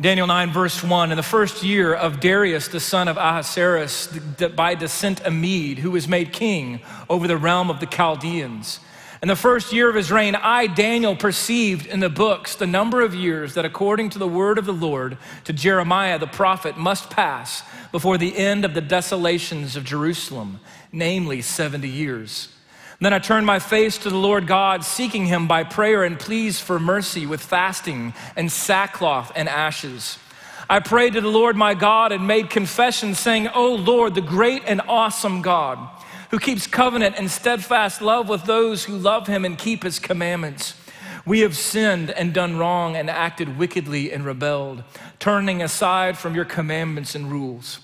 Daniel 9, verse 1 In the first year of Darius, the son of Ahasuerus, by descent a Mede, who was made king over the realm of the Chaldeans. In the first year of his reign, I, Daniel, perceived in the books the number of years that, according to the word of the Lord to Jeremiah the prophet, must pass before the end of the desolations of Jerusalem, namely 70 years. Then I turned my face to the Lord God, seeking him by prayer and pleas for mercy with fasting and sackcloth and ashes. I prayed to the Lord my God and made confession, saying, O Lord, the great and awesome God who keeps covenant and steadfast love with those who love him and keep his commandments. We have sinned and done wrong and acted wickedly and rebelled, turning aside from your commandments and rules.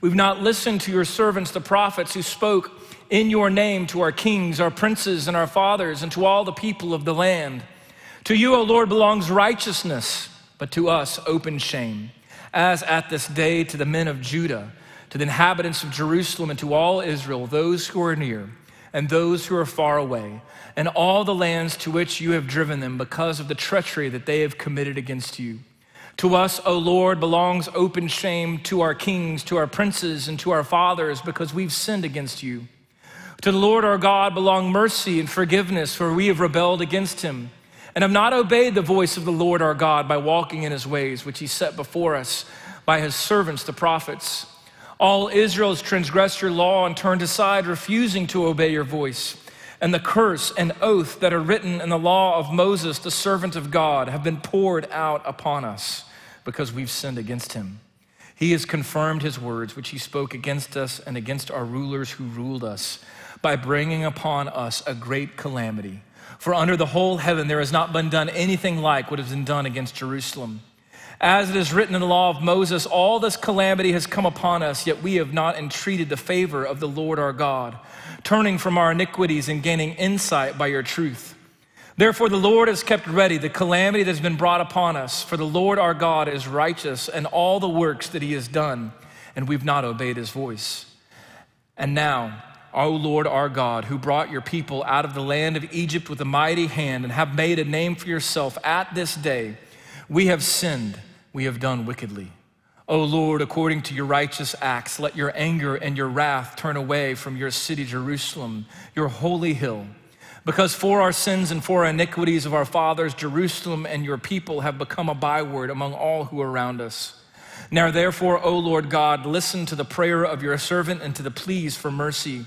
We've not listened to your servants, the prophets, who spoke in your name to our kings, our princes, and our fathers, and to all the people of the land. To you, O Lord, belongs righteousness, but to us, open shame, as at this day to the men of Judah to the inhabitants of Jerusalem and to all Israel, those who are near and those who are far away, and all the lands to which you have driven them because of the treachery that they have committed against you. To us, O Lord, belongs open shame to our kings, to our princes, and to our fathers because we've sinned against you. To the Lord our God belong mercy and forgiveness, for we have rebelled against him and have not obeyed the voice of the Lord our God by walking in his ways, which he set before us by his servants, the prophets. All Israel has transgressed your law and turned aside, refusing to obey your voice. And the curse and oath that are written in the law of Moses, the servant of God, have been poured out upon us because we've sinned against him. He has confirmed his words, which he spoke against us and against our rulers who ruled us, by bringing upon us a great calamity. For under the whole heaven there has not been done anything like what has been done against Jerusalem. As it is written in the law of Moses, all this calamity has come upon us, yet we have not entreated the favor of the Lord our God, turning from our iniquities and gaining insight by your truth. Therefore, the Lord has kept ready the calamity that has been brought upon us, for the Lord our God is righteous in all the works that he has done, and we've not obeyed his voice. And now, O Lord our God, who brought your people out of the land of Egypt with a mighty hand and have made a name for yourself at this day, we have sinned we have done wickedly. O Lord, according to your righteous acts, let your anger and your wrath turn away from your city, Jerusalem, your holy hill. Because for our sins and for our iniquities of our fathers, Jerusalem and your people have become a byword among all who are around us. Now, therefore, O Lord God, listen to the prayer of your servant and to the pleas for mercy.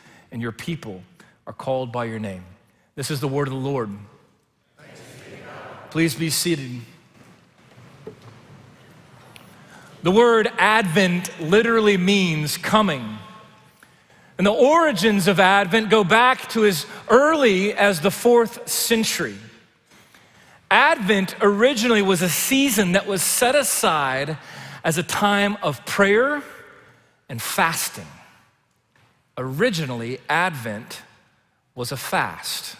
and your people are called by your name. This is the word of the Lord. Please be seated. The word Advent literally means coming. And the origins of Advent go back to as early as the fourth century. Advent originally was a season that was set aside as a time of prayer and fasting. Originally, Advent was a fast.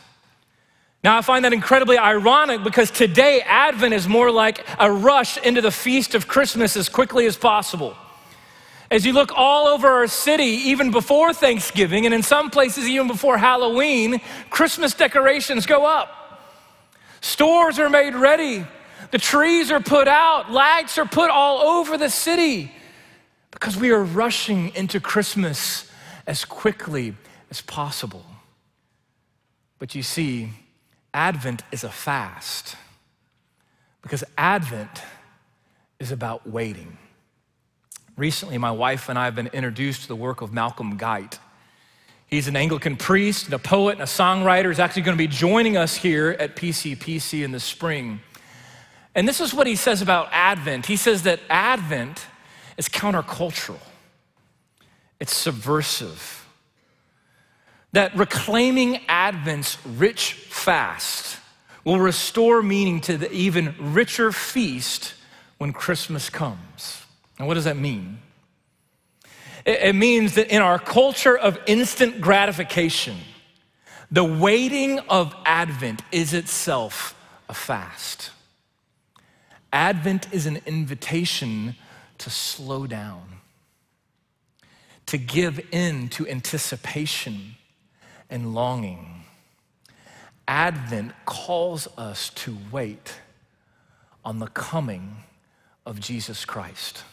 Now, I find that incredibly ironic because today Advent is more like a rush into the feast of Christmas as quickly as possible. As you look all over our city, even before Thanksgiving, and in some places, even before Halloween, Christmas decorations go up. Stores are made ready, the trees are put out, lights are put all over the city because we are rushing into Christmas as quickly as possible. But you see, Advent is a fast because Advent is about waiting. Recently, my wife and I have been introduced to the work of Malcolm Guite. He's an Anglican priest and a poet and a songwriter. He's actually going to be joining us here at PCPC in the spring. And this is what he says about Advent. He says that Advent is countercultural, it's subversive that reclaiming Advent's rich fast will restore meaning to the even richer feast when Christmas comes. And what does that mean? It, means that in our culture of instant gratification, the waiting of Advent is itself a fast. Advent is an invitation to slow down, to give in to anticipation and longing. Advent calls us to wait on the coming of Jesus Christ.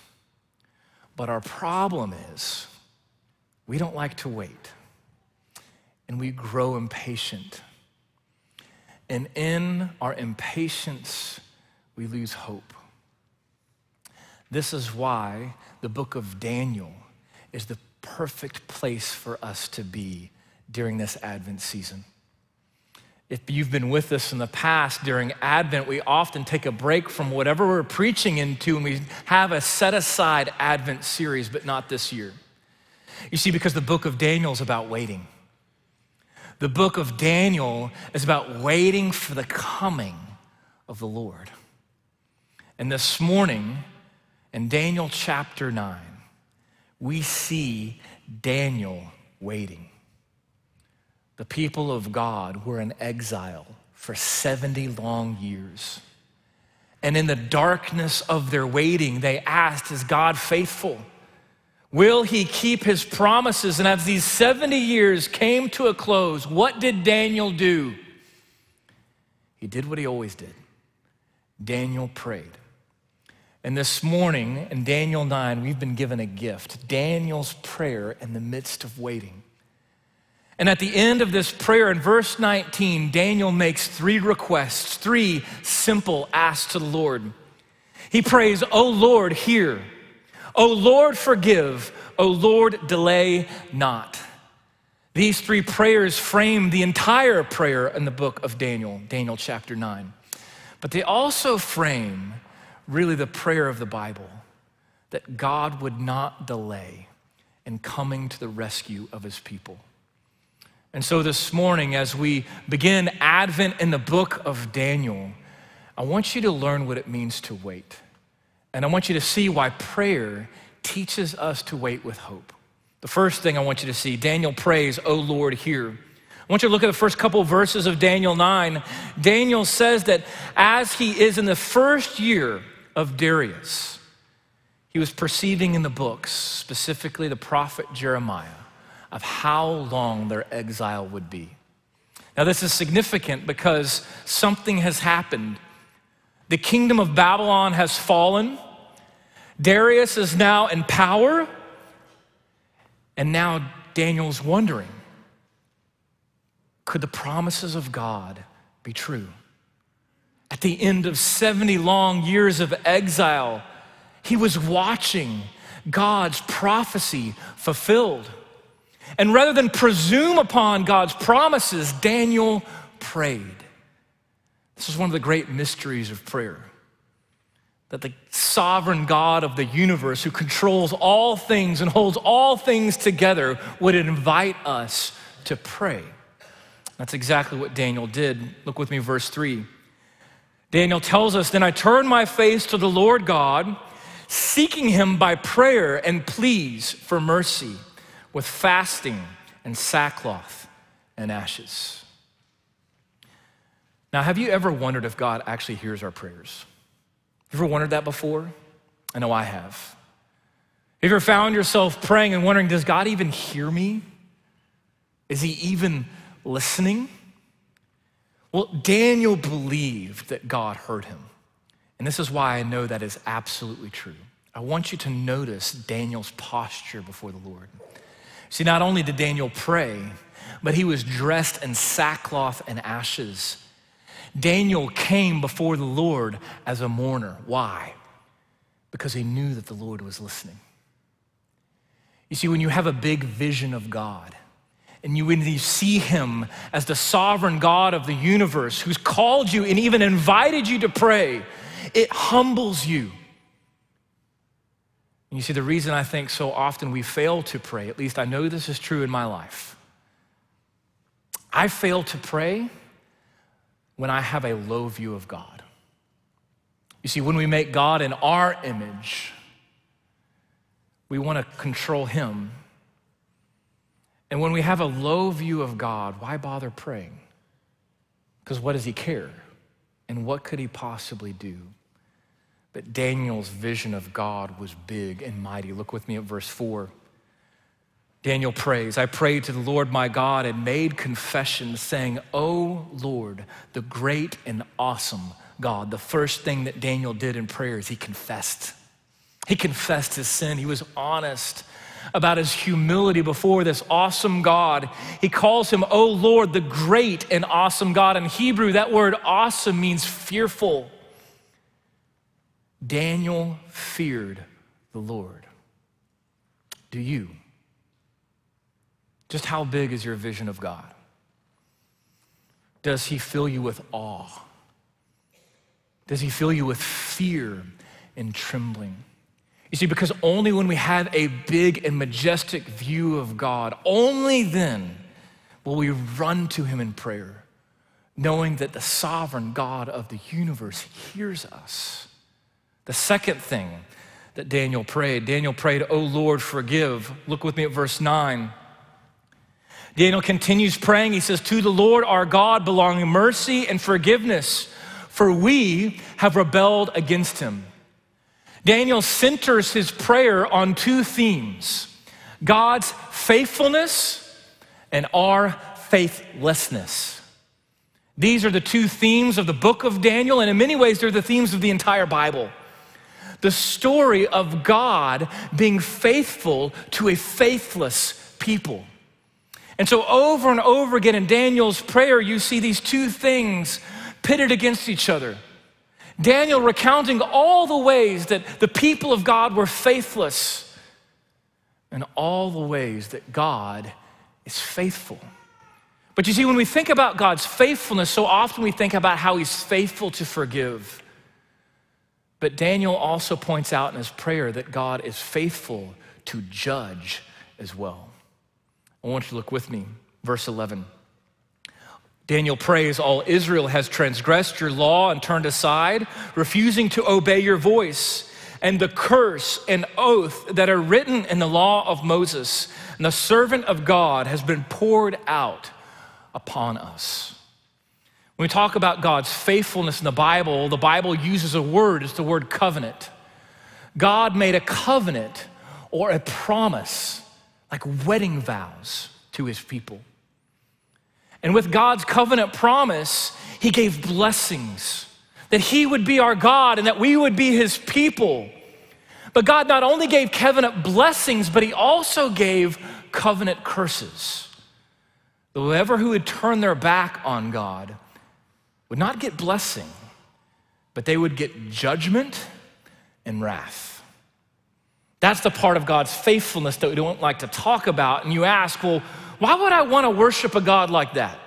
But our problem is we don't like to wait and we grow impatient. And in our impatience, we lose hope. This is why the book of Daniel is the perfect place for us to be during this Advent season. If you've been with us in the past during Advent, we often take a break from whatever we're preaching into and we have a set aside Advent series, but not this year. You see, because the book of Daniel is about waiting. The book of Daniel is about waiting for the coming of the Lord. And this morning, in Daniel chapter 9, we see Daniel waiting. The people of God were in exile for 70 long years. And in the darkness of their waiting, they asked, Is God faithful? Will he keep his promises? And as these 70 years came to a close, what did Daniel do? He did what he always did. Daniel prayed. And this morning in Daniel 9, we've been given a gift Daniel's prayer in the midst of waiting. And at the end of this prayer, in verse 19, Daniel makes three requests, three simple asks to the Lord. He prays, Oh Lord, hear. O Lord, forgive. O Lord, delay not. These three prayers frame the entire prayer in the book of Daniel, Daniel chapter 9. But they also frame really the prayer of the Bible that God would not delay in coming to the rescue of his people. And so this morning, as we begin Advent in the book of Daniel, I want you to learn what it means to wait. And I want you to see why prayer teaches us to wait with hope. The first thing I want you to see Daniel prays, O Lord, hear. I want you to look at the first couple of verses of Daniel 9. Daniel says that as he is in the first year of Darius, he was perceiving in the books, specifically the prophet Jeremiah, of how long their exile would be. Now, this is significant because something has happened. The kingdom of Babylon has fallen. Darius is now in power, and now Daniel's wondering could the promises of God be true? At the end of 70 long years of exile, he was watching God's prophecy fulfilled. And rather than presume upon God's promises, Daniel prayed. This is one of the great mysteries of prayer that the sovereign God of the universe, who controls all things and holds all things together, would invite us to pray. That's exactly what Daniel did. Look with me, verse 3. Daniel tells us Then I turned my face to the Lord God, seeking him by prayer and pleas for mercy, with fasting and sackcloth and ashes. Now, have you ever wondered if God actually hears our prayers? You ever wondered that before? I know I have. Have you ever found yourself praying and wondering, does God even hear me? Is he even listening? Well, Daniel believed that God heard him. And this is why I know that is absolutely true. I want you to notice Daniel's posture before the Lord. See, not only did Daniel pray, but he was dressed in sackcloth and ashes. Daniel came before the Lord as a mourner. Why? Because he knew that the Lord was listening. You see, when you have a big vision of God, and you, when you see him as the sovereign God of the universe who's called you and even invited you to pray, it humbles you. And you see, the reason I think so often we fail to pray, at least I know this is true in my life, I fail to pray when I have a low view of God. You see, when we make God in our image, we want to control Him. And when we have a low view of God, why bother praying? Because what does He care? And what could He possibly do? But Daniel's vision of God was big and mighty. Look with me at verse 4. Daniel prays, I prayed to the Lord my God and made confession, saying, O Lord, the great and awesome God. The first thing that Daniel did in prayer is he confessed. He confessed his sin. He was honest about his humility before this awesome God. He calls him, O Lord, the great and awesome God. In Hebrew, that word awesome means fearful. Daniel feared the Lord. Do you? Just how big is your vision of God? Does he fill you with awe? Does he fill you with fear and trembling? You see, because only when we have a big and majestic view of God, only then will we run to him in prayer, knowing that the sovereign God of the universe hears us. The second thing that Daniel prayed, Daniel prayed, Oh Lord, forgive. Look with me at verse 9. Daniel continues praying. He says, To the Lord our God belong mercy and forgiveness, for we have rebelled against him. Daniel centers his prayer on two themes God's faithfulness and our faithlessness. These are the two themes of the book of Daniel, and in many ways, they're the themes of the entire Bible the story of God being faithful to a faithless people. And so, over and over again in Daniel's prayer, you see these two things pitted against each other. Daniel recounting all the ways that the people of God were faithless and all the ways that God is faithful. But you see, when we think about God's faithfulness, so often we think about how he's faithful to forgive. But Daniel also points out in his prayer that God is faithful to judge as well. I want you to look with me, verse 11. Daniel prays, All Israel has transgressed your law and turned aside, refusing to obey your voice. And the curse and oath that are written in the law of Moses and the servant of God has been poured out upon us. When we talk about God's faithfulness in the Bible, the Bible uses a word, it's the word covenant. God made a covenant or a promise, like wedding vows, to his people. And with God's covenant promise, he gave blessings that he would be our God and that we would be his people. But God not only gave covenant blessings, but he also gave covenant curses. Whoever who would turn their back on God would not get blessing, but they would get judgment and wrath. That's the part of God's faithfulness that we don't like to talk about. And you ask, well, why would I want to worship a God like that?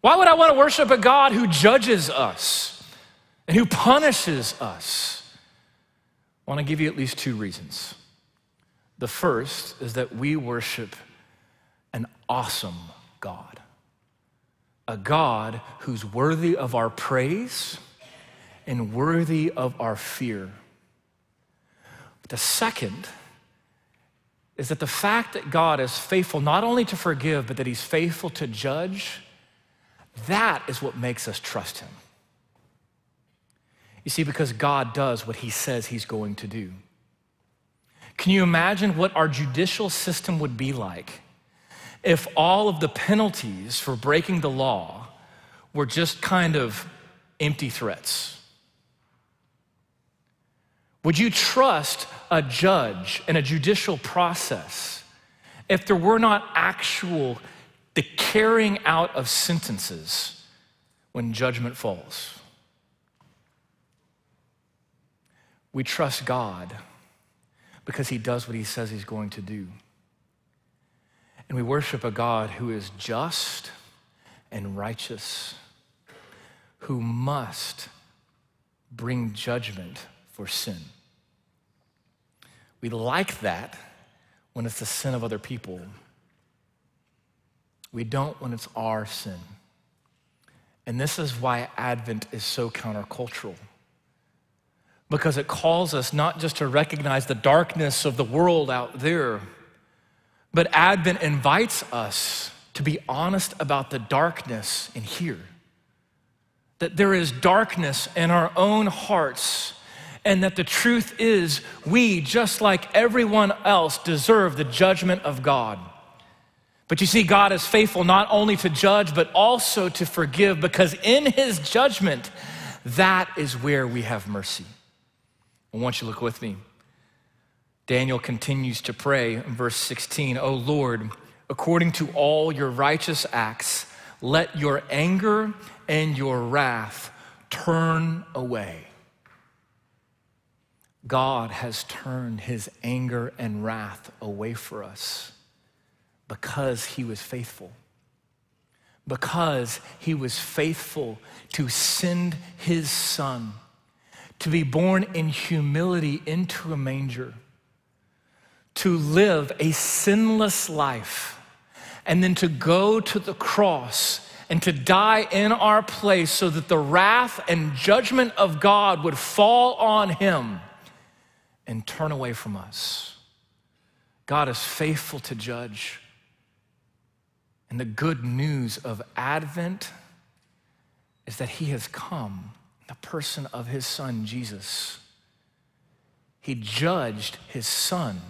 Why would I want to worship a God who judges us and who punishes us? I want to give you at least two reasons. The first is that we worship an awesome God a God who's worthy of our praise and worthy of our fear. The second is that the fact that God is faithful not only to forgive, but that He's faithful to judge, that is what makes us trust Him. You see, because God does what He says He's going to do. Can you imagine what our judicial system would be like if all of the penalties for breaking the law were just kind of empty threats? Would you trust a judge and a judicial process if there were not actual the carrying out of sentences when judgment falls? We trust God because he does what he says he's going to do. And we worship a God who is just and righteous, who must bring judgment for sin. We like that when it's the sin of other people. We don't when it's our sin. And this is why Advent is so countercultural. because it calls us not just to recognize the darkness of the world out there, but Advent invites us to be honest about the darkness in here. That there is darkness in our own hearts, and that the truth is, we, just like everyone else, deserve the judgment of God. But you see, God is faithful not only to judge, but also to forgive, because in his judgment, that is where we have mercy. I want you to look with me. Daniel continues to pray in verse 16, O Lord, according to all your righteous acts, let your anger and your wrath turn away. God has turned his anger and wrath away for us because he was faithful. Because he was faithful to send his son to be born in humility into a manger, to live a sinless life, and then to go to the cross and to die in our place so that the wrath and judgment of God would fall on him and turn away from us. God is faithful to judge. And the good news of Advent is that he has come the person of his son, Jesus. He judged his son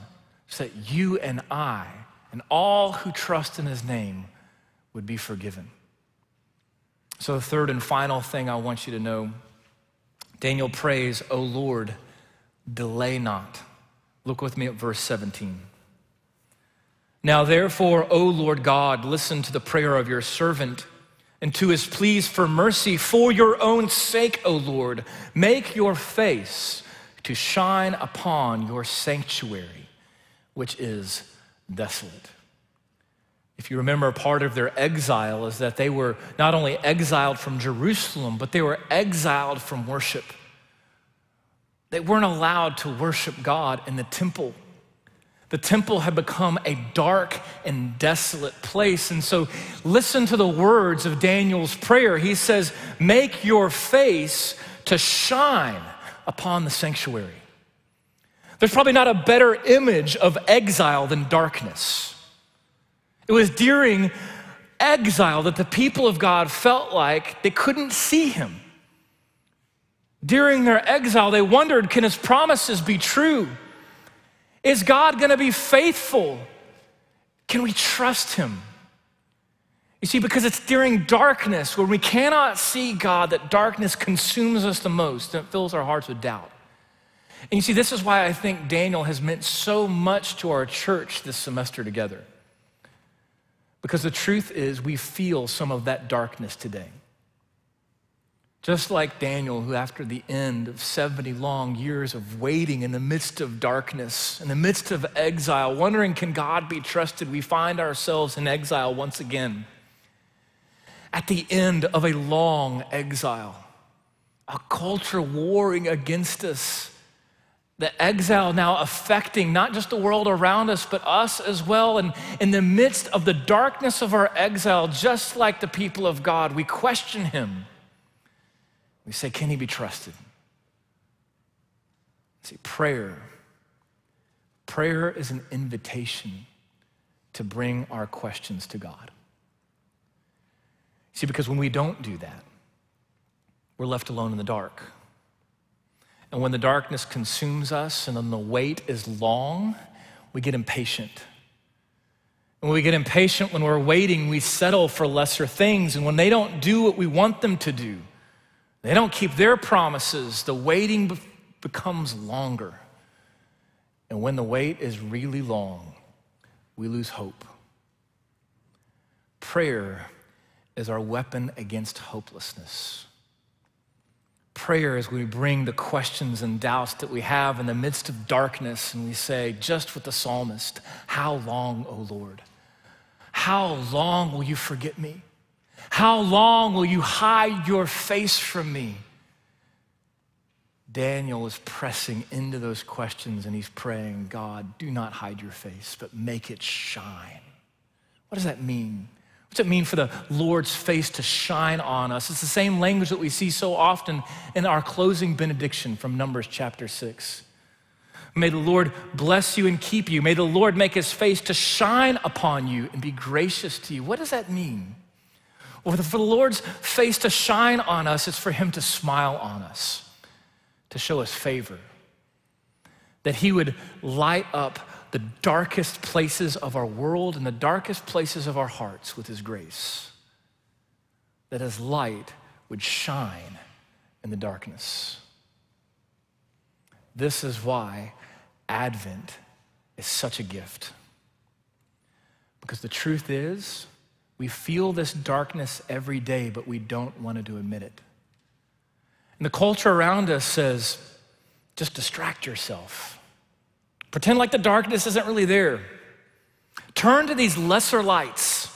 so that you and I and all who trust in his name would be forgiven. So, the third and final thing I want you to know Daniel prays, O Lord, delay not. Look with me at verse 17. Now, therefore, O Lord God, listen to the prayer of your servant and to his pleas for mercy for your own sake, O Lord. Make your face to shine upon your sanctuary, which is desolate. If you remember, part of their exile is that they were not only exiled from Jerusalem, but they were exiled from worship. They weren't allowed to worship God in the temple. The temple had become a dark and desolate place. And so, listen to the words of Daniel's prayer. He says, Make your face to shine upon the sanctuary. There's probably not a better image of exile than darkness. It was during exile that the people of God felt like they couldn't see him. During their exile, they wondered can his promises be true? Is God going to be faithful? Can we trust Him? You see, because it's during darkness when we cannot see God that darkness consumes us the most and it fills our hearts with doubt. And you see, this is why I think Daniel has meant so much to our church this semester together. Because the truth is, we feel some of that darkness today. Just like Daniel, who after the end of 70 long years of waiting in the midst of darkness, in the midst of exile, wondering, can God be trusted? We find ourselves in exile once again. At the end of a long exile, a culture warring against us, the exile now affecting not just the world around us, but us as well. And in the midst of the darkness of our exile, just like the people of God, we question Him. We say, Can he be trusted? See, prayer. Prayer is an invitation to bring our questions to God. See, because when we don't do that, we're left alone in the dark. And when the darkness consumes us and then the wait is long, we get impatient. And when we get impatient when we're waiting, we settle for lesser things. And when they don't do what we want them to do, they don't keep their promises. The waiting be- becomes longer. And when the wait is really long, we lose hope. Prayer is our weapon against hopelessness. Prayer is when we bring the questions and doubts that we have in the midst of darkness and we say, just with the psalmist, How long, O Lord? How long will you forget me? How long will you hide your face from me? Daniel is pressing into those questions and he's praying, God, do not hide your face, but make it shine. What does that mean? What does it mean for the Lord's face to shine on us? It's the same language that we see so often in our closing benediction from Numbers chapter 6. May the Lord bless you and keep you. May the Lord make his face to shine upon you and be gracious to you. What does that mean? Well, for the Lord's face to shine on us, it's for him to smile on us, to show us favor. That he would light up the darkest places of our world and the darkest places of our hearts with His grace. That His light would shine in the darkness. This is why Advent is such a gift. Because the truth is, we feel this darkness every day, but we don't want to admit it. And the culture around us says, just distract yourself. Pretend like the darkness isn't really there. Turn to these lesser lights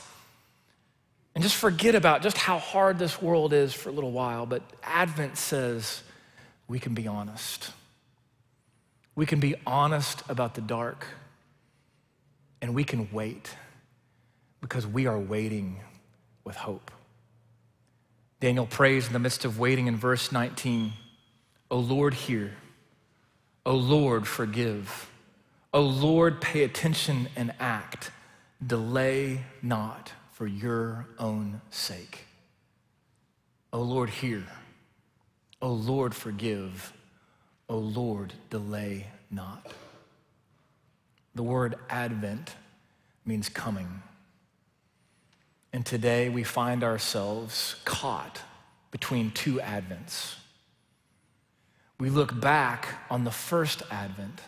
and just forget about just how hard this world is for a little while. But Advent says we can be honest. We can be honest about the dark and we can wait because we are waiting with hope. Daniel prays in the midst of waiting in verse 19, O Lord, hear. O Lord, forgive. O Lord, pay attention and act. Delay not for your own sake. O Lord, hear. O Lord, forgive. O Lord, delay not. The word Advent means coming. And today we find ourselves caught between two Advents. We look back on the first Advent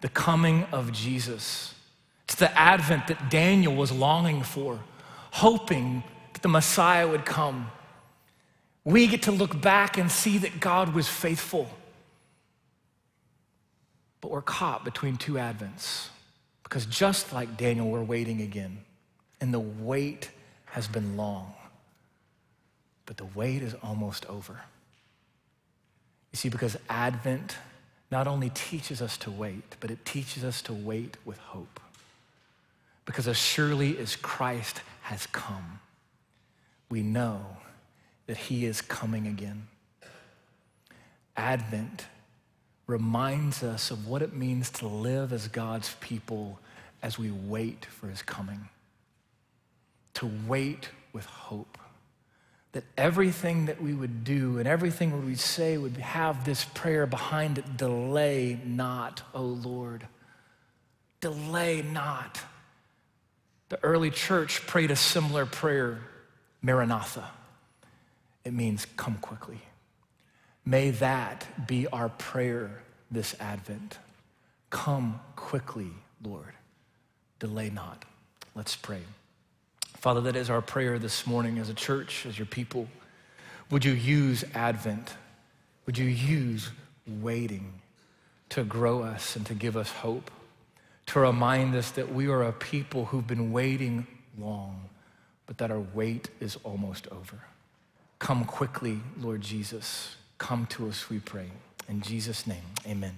the coming of Jesus. It's the advent that Daniel was longing for, hoping that the Messiah would come. We get to look back and see that God was faithful. But we're caught between two advents because just like Daniel, we're waiting again. And the wait has been long, but the wait is almost over. You see, because Advent not only teaches us to wait, but it teaches us to wait with hope. Because as surely as Christ has come, we know that he is coming again. Advent reminds us of what it means to live as God's people as we wait for his coming, to wait with hope that everything that we would do and everything we would say would have this prayer behind it delay not, O Lord. Delay not. The early church prayed a similar prayer, Maranatha. It means come quickly. May that be our prayer this Advent. Come quickly, Lord. Delay not. Let's pray. Father, that is our prayer this morning as a church, as your people. Would you use Advent? Would you use waiting to grow us and to give us hope? To remind us that we are a people who've been waiting long, but that our wait is almost over. Come quickly, Lord Jesus. Come to us, we pray. In Jesus' name, amen.